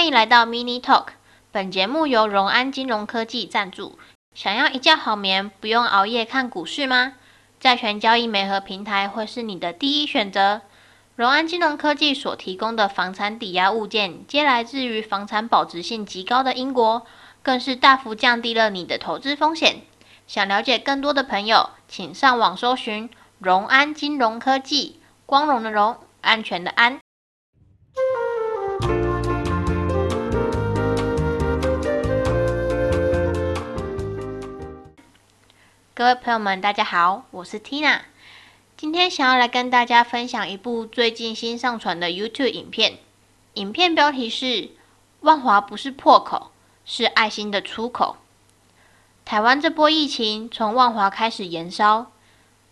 欢迎来到 Mini Talk。本节目由荣安金融科技赞助。想要一觉好眠，不用熬夜看股市吗？债权交易媒合平台会是你的第一选择。荣安金融科技所提供的房产抵押物件，皆来自于房产保值性极高的英国，更是大幅降低了你的投资风险。想了解更多的朋友，请上网搜寻荣安金融科技，光荣的荣，安全的安。各位朋友们，大家好，我是 Tina。今天想要来跟大家分享一部最近新上传的 YouTube 影片。影片标题是“万华不是破口，是爱心的出口”。台湾这波疫情从万华开始延烧，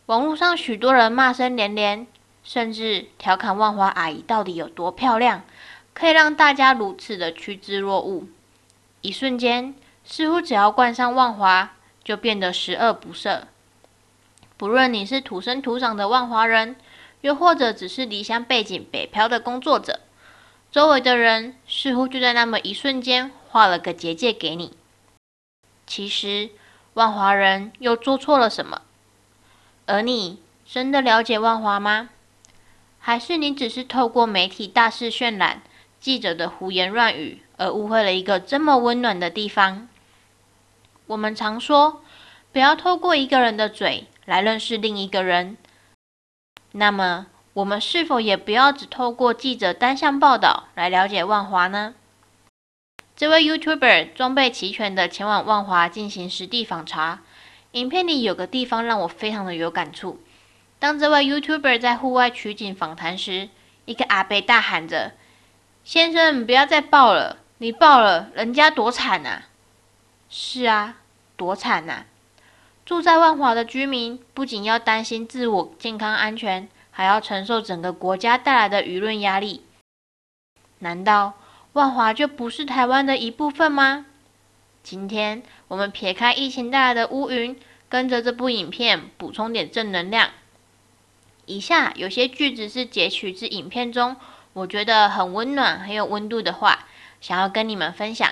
网络上许多人骂声连连，甚至调侃万华阿姨到底有多漂亮，可以让大家如此的趋之若鹜。一瞬间，似乎只要冠上万华，就变得十恶不赦。不论你是土生土长的万华人，又或者只是离乡背井北漂的工作者，周围的人似乎就在那么一瞬间画了个结界给你。其实，万华人又做错了什么？而你真的了解万华吗？还是你只是透过媒体大肆渲染、记者的胡言乱语，而误会了一个这么温暖的地方？我们常说，不要透过一个人的嘴来认识另一个人。那么，我们是否也不要只透过记者单向报道来了解万华呢？这位 YouTuber 装备齐全的前往万华进行实地访查。影片里有个地方让我非常的有感触。当这位 YouTuber 在户外取景访谈时，一个阿伯大喊着：“先生，不要再报了，你报了，人家多惨啊！”是啊，多惨啊！住在万华的居民不仅要担心自我健康安全，还要承受整个国家带来的舆论压力。难道万华就不是台湾的一部分吗？今天我们撇开疫情带来的乌云，跟着这部影片补充点正能量。以下有些句子是截取自影片中，我觉得很温暖、很有温度的话，想要跟你们分享。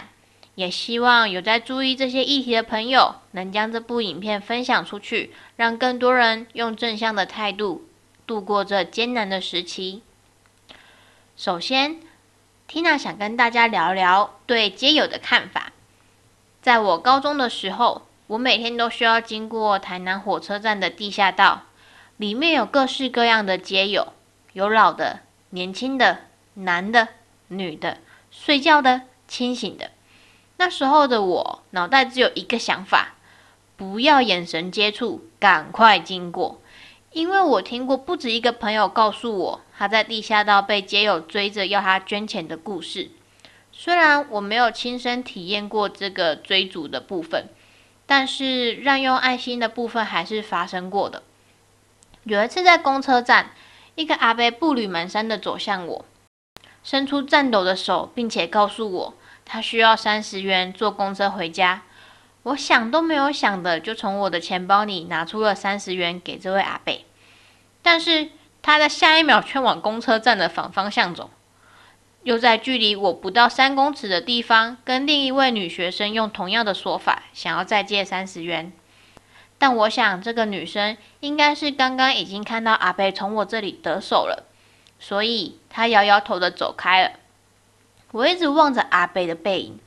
也希望有在注意这些议题的朋友，能将这部影片分享出去，让更多人用正向的态度度过这艰难的时期。首先，Tina 想跟大家聊聊对街友的看法。在我高中的时候，我每天都需要经过台南火车站的地下道，里面有各式各样的街友，有老的、年轻的、男的、女的，睡觉的、清醒的。那时候的我，脑袋只有一个想法：不要眼神接触，赶快经过。因为我听过不止一个朋友告诉我，他在地下道被街友追着要他捐钱的故事。虽然我没有亲身体验过这个追逐的部分，但是滥用爱心的部分还是发生过的。有一次在公车站，一个阿伯步履蹒跚地走向我，伸出颤抖的手，并且告诉我。他需要三十元坐公车回家，我想都没有想的就从我的钱包里拿出了三十元给这位阿伯，但是他在下一秒却往公车站的反方向走，又在距离我不到三公尺的地方跟另一位女学生用同样的说法，想要再借三十元，但我想这个女生应该是刚刚已经看到阿伯从我这里得手了，所以她摇摇头的走开了。我一直望着阿伯的背影，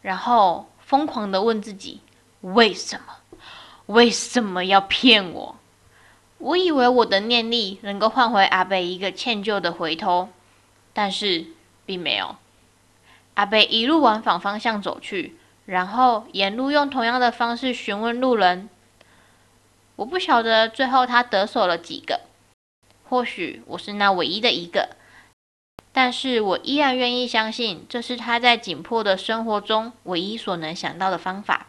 然后疯狂地问自己：为什么？为什么要骗我？我以为我的念力能够换回阿伯一个歉疚的回头，但是并没有。阿伯一路往反方向走去，然后沿路用同样的方式询问路人。我不晓得最后他得手了几个，或许我是那唯一的一个。但是我依然愿意相信，这是他在紧迫的生活中唯一所能想到的方法。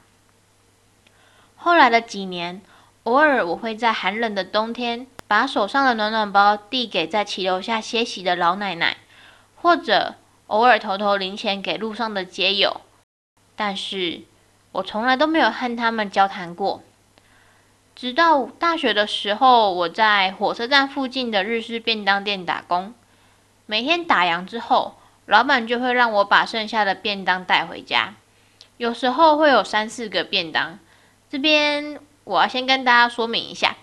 后来的几年，偶尔我会在寒冷的冬天，把手上的暖暖包递给在骑楼下歇息的老奶奶，或者偶尔偷偷零钱给路上的街友。但是我从来都没有和他们交谈过。直到大学的时候，我在火车站附近的日式便当店打工。每天打烊之后，老板就会让我把剩下的便当带回家，有时候会有三四个便当。这边我要先跟大家说明一下，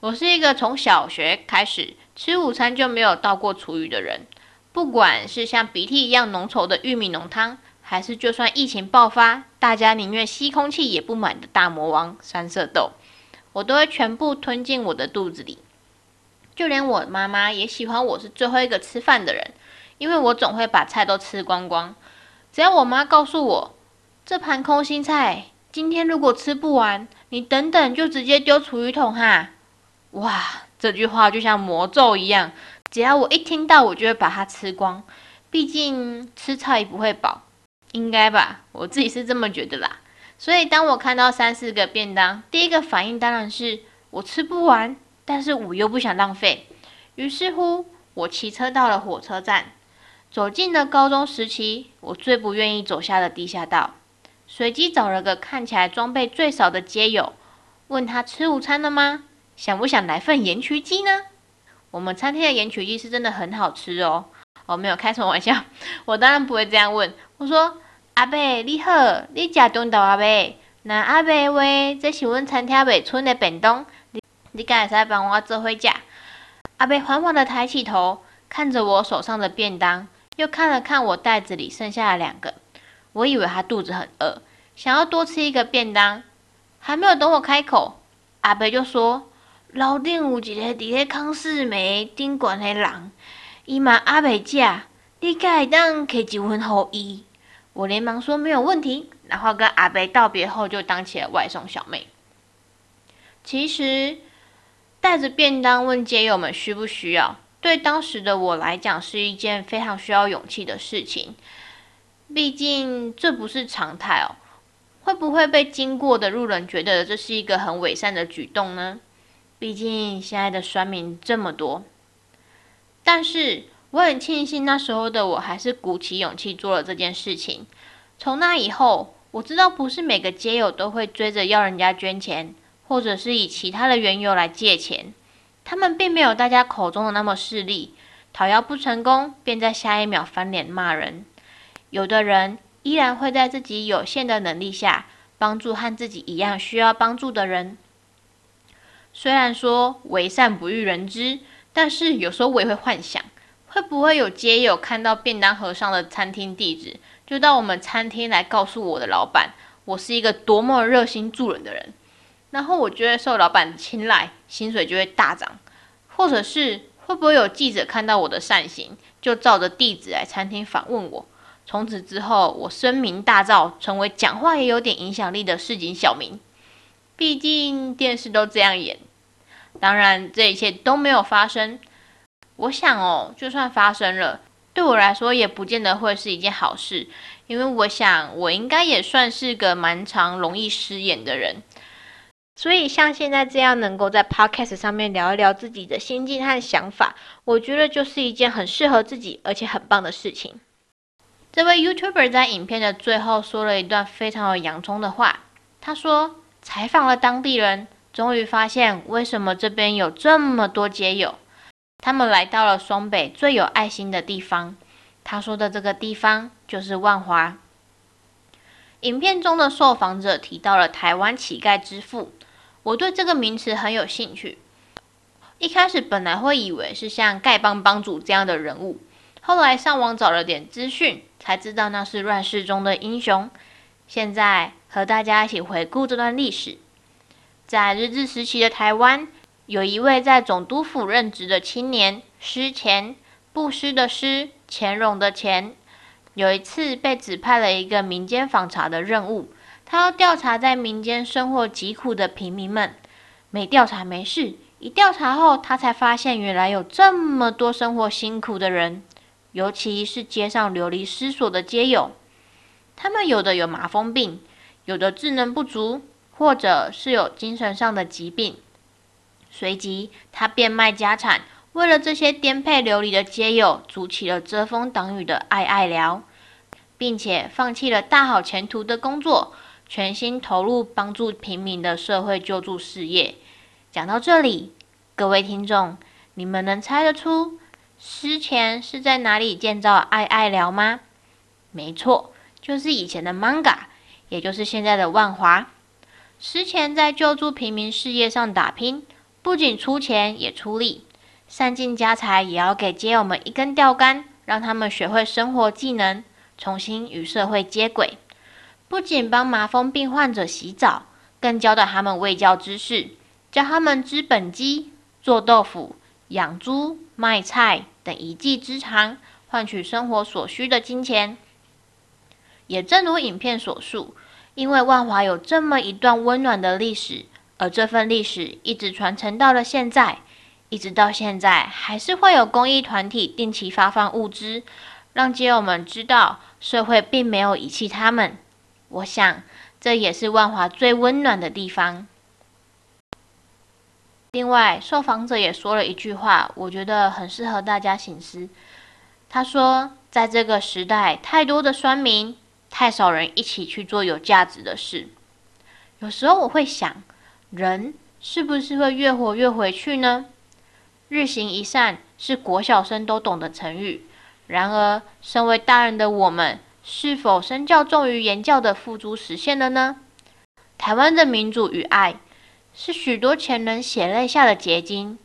我是一个从小学开始吃午餐就没有倒过厨余的人，不管是像鼻涕一样浓稠的玉米浓汤，还是就算疫情爆发，大家宁愿吸空气也不买的大魔王三色豆，我都会全部吞进我的肚子里。就连我妈妈也喜欢我是最后一个吃饭的人。因为我总会把菜都吃光光，只要我妈告诉我，这盘空心菜今天如果吃不完，你等等就直接丢厨余桶哈。哇，这句话就像魔咒一样，只要我一听到，我就会把它吃光。毕竟吃菜不会饱，应该吧？我自己是这么觉得啦。所以当我看到三四个便当，第一个反应当然是我吃不完，但是我又不想浪费。于是乎，我骑车到了火车站。走进了高中时期，我最不愿意走下的地下道，随机找了个看起来装备最少的街友，问他吃午餐了吗？想不想来份盐焗鸡呢？我们餐厅的盐焗鸡是真的很好吃哦。我、没有开什么玩笑，我当然不会这样问。我说：“阿伯你好，你吃中昼阿伯？那阿伯话，这是阮餐厅卖剩的便当，你你敢会使帮我做伙食？”阿伯缓缓的抬起头，看着我手上的便当。又看了看我袋子里剩下的两个，我以为他肚子很饿，想要多吃一个便当。还没有等我开口，阿伯就说：“楼顶有一个伫咧康世美顶悬的人，伊嘛阿未食，你该当给一份给伊。”我连忙说没有问题，然后跟阿伯道别后就当起了外送小妹。其实带着便当问街友们需不需要。对当时的我来讲，是一件非常需要勇气的事情。毕竟这不是常态哦。会不会被经过的路人觉得这是一个很伪善的举动呢？毕竟现在的酸民这么多。但是我很庆幸那时候的我还是鼓起勇气做了这件事情。从那以后，我知道不是每个街友都会追着要人家捐钱，或者是以其他的缘由来借钱。他们并没有大家口中的那么势利，讨要不成功，便在下一秒翻脸骂人。有的人依然会在自己有限的能力下，帮助和自己一样需要帮助的人。虽然说为善不欲人知，但是有时候我也会幻想，会不会有街友看到便当盒上的餐厅地址，就到我们餐厅来告诉我的老板，我是一个多么热心助人的人。然后我觉得受老板的青睐，薪水就会大涨，或者是会不会有记者看到我的善行，就照着地址来餐厅访问我？从此之后，我声名大噪，成为讲话也有点影响力的市井小民。毕竟电视都这样演。当然，这一切都没有发生。我想哦，就算发生了，对我来说也不见得会是一件好事，因为我想我应该也算是个蛮常容易失言的人。所以，像现在这样能够在 Podcast 上面聊一聊自己的心境和想法，我觉得就是一件很适合自己而且很棒的事情。这位 YouTuber 在影片的最后说了一段非常有洋葱的话。他说：“采访了当地人，终于发现为什么这边有这么多街友。他们来到了双北最有爱心的地方。他说的这个地方就是万华。影片中的受访者提到了台湾乞丐之父。”我对这个名词很有兴趣。一开始本来会以为是像丐帮帮主这样的人物，后来上网找了点资讯，才知道那是乱世中的英雄。现在和大家一起回顾这段历史。在日治时期的台湾，有一位在总督府任职的青年施钱，布施的施，钱荣的钱。有一次被指派了一个民间访查的任务。他要调查在民间生活疾苦的平民们，没调查没事，一调查后，他才发现原来有这么多生活辛苦的人，尤其是街上流离失所的街友，他们有的有麻风病，有的智能不足，或者是有精神上的疾病。随即，他变卖家产，为了这些颠沛流离的街友，组起了遮风挡雨的爱爱寮，并且放弃了大好前途的工作。全心投入帮助平民的社会救助事业。讲到这里，各位听众，你们能猜得出诗前是在哪里建造爱爱寮吗？没错，就是以前的 Manga，也就是现在的万华。诗前在救助平民事业上打拼，不仅出钱也出力，散尽家财也要给街友们一根钓竿，让他们学会生活技能，重新与社会接轨。不仅帮麻风病患者洗澡，更教导他们卫教知识，教他们织本机、做豆腐、养猪、卖菜等一技之长，换取生活所需的金钱。也正如影片所述，因为万华有这么一段温暖的历史，而这份历史一直传承到了现在，一直到现在，还是会有公益团体定期发放物资，让街友们知道社会并没有遗弃他们。我想，这也是万华最温暖的地方。另外，受访者也说了一句话，我觉得很适合大家醒思。他说：“在这个时代，太多的酸民，太少人一起去做有价值的事。有时候我会想，人是不是会越活越回去呢？日行一善是国小生都懂的成语，然而，身为大人的我们。”是否身教重于言教的付诸实现了呢？台湾的民主与爱，是许多前人血泪下的结晶，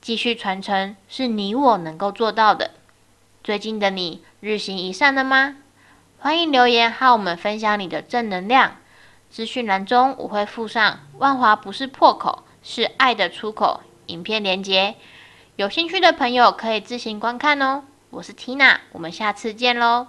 继续传承是你我能够做到的。最近的你日行一善了吗？欢迎留言和我们分享你的正能量。资讯栏中我会附上“万华不是破口，是爱的出口”影片连结，有兴趣的朋友可以自行观看哦。我是 Tina，我们下次见喽。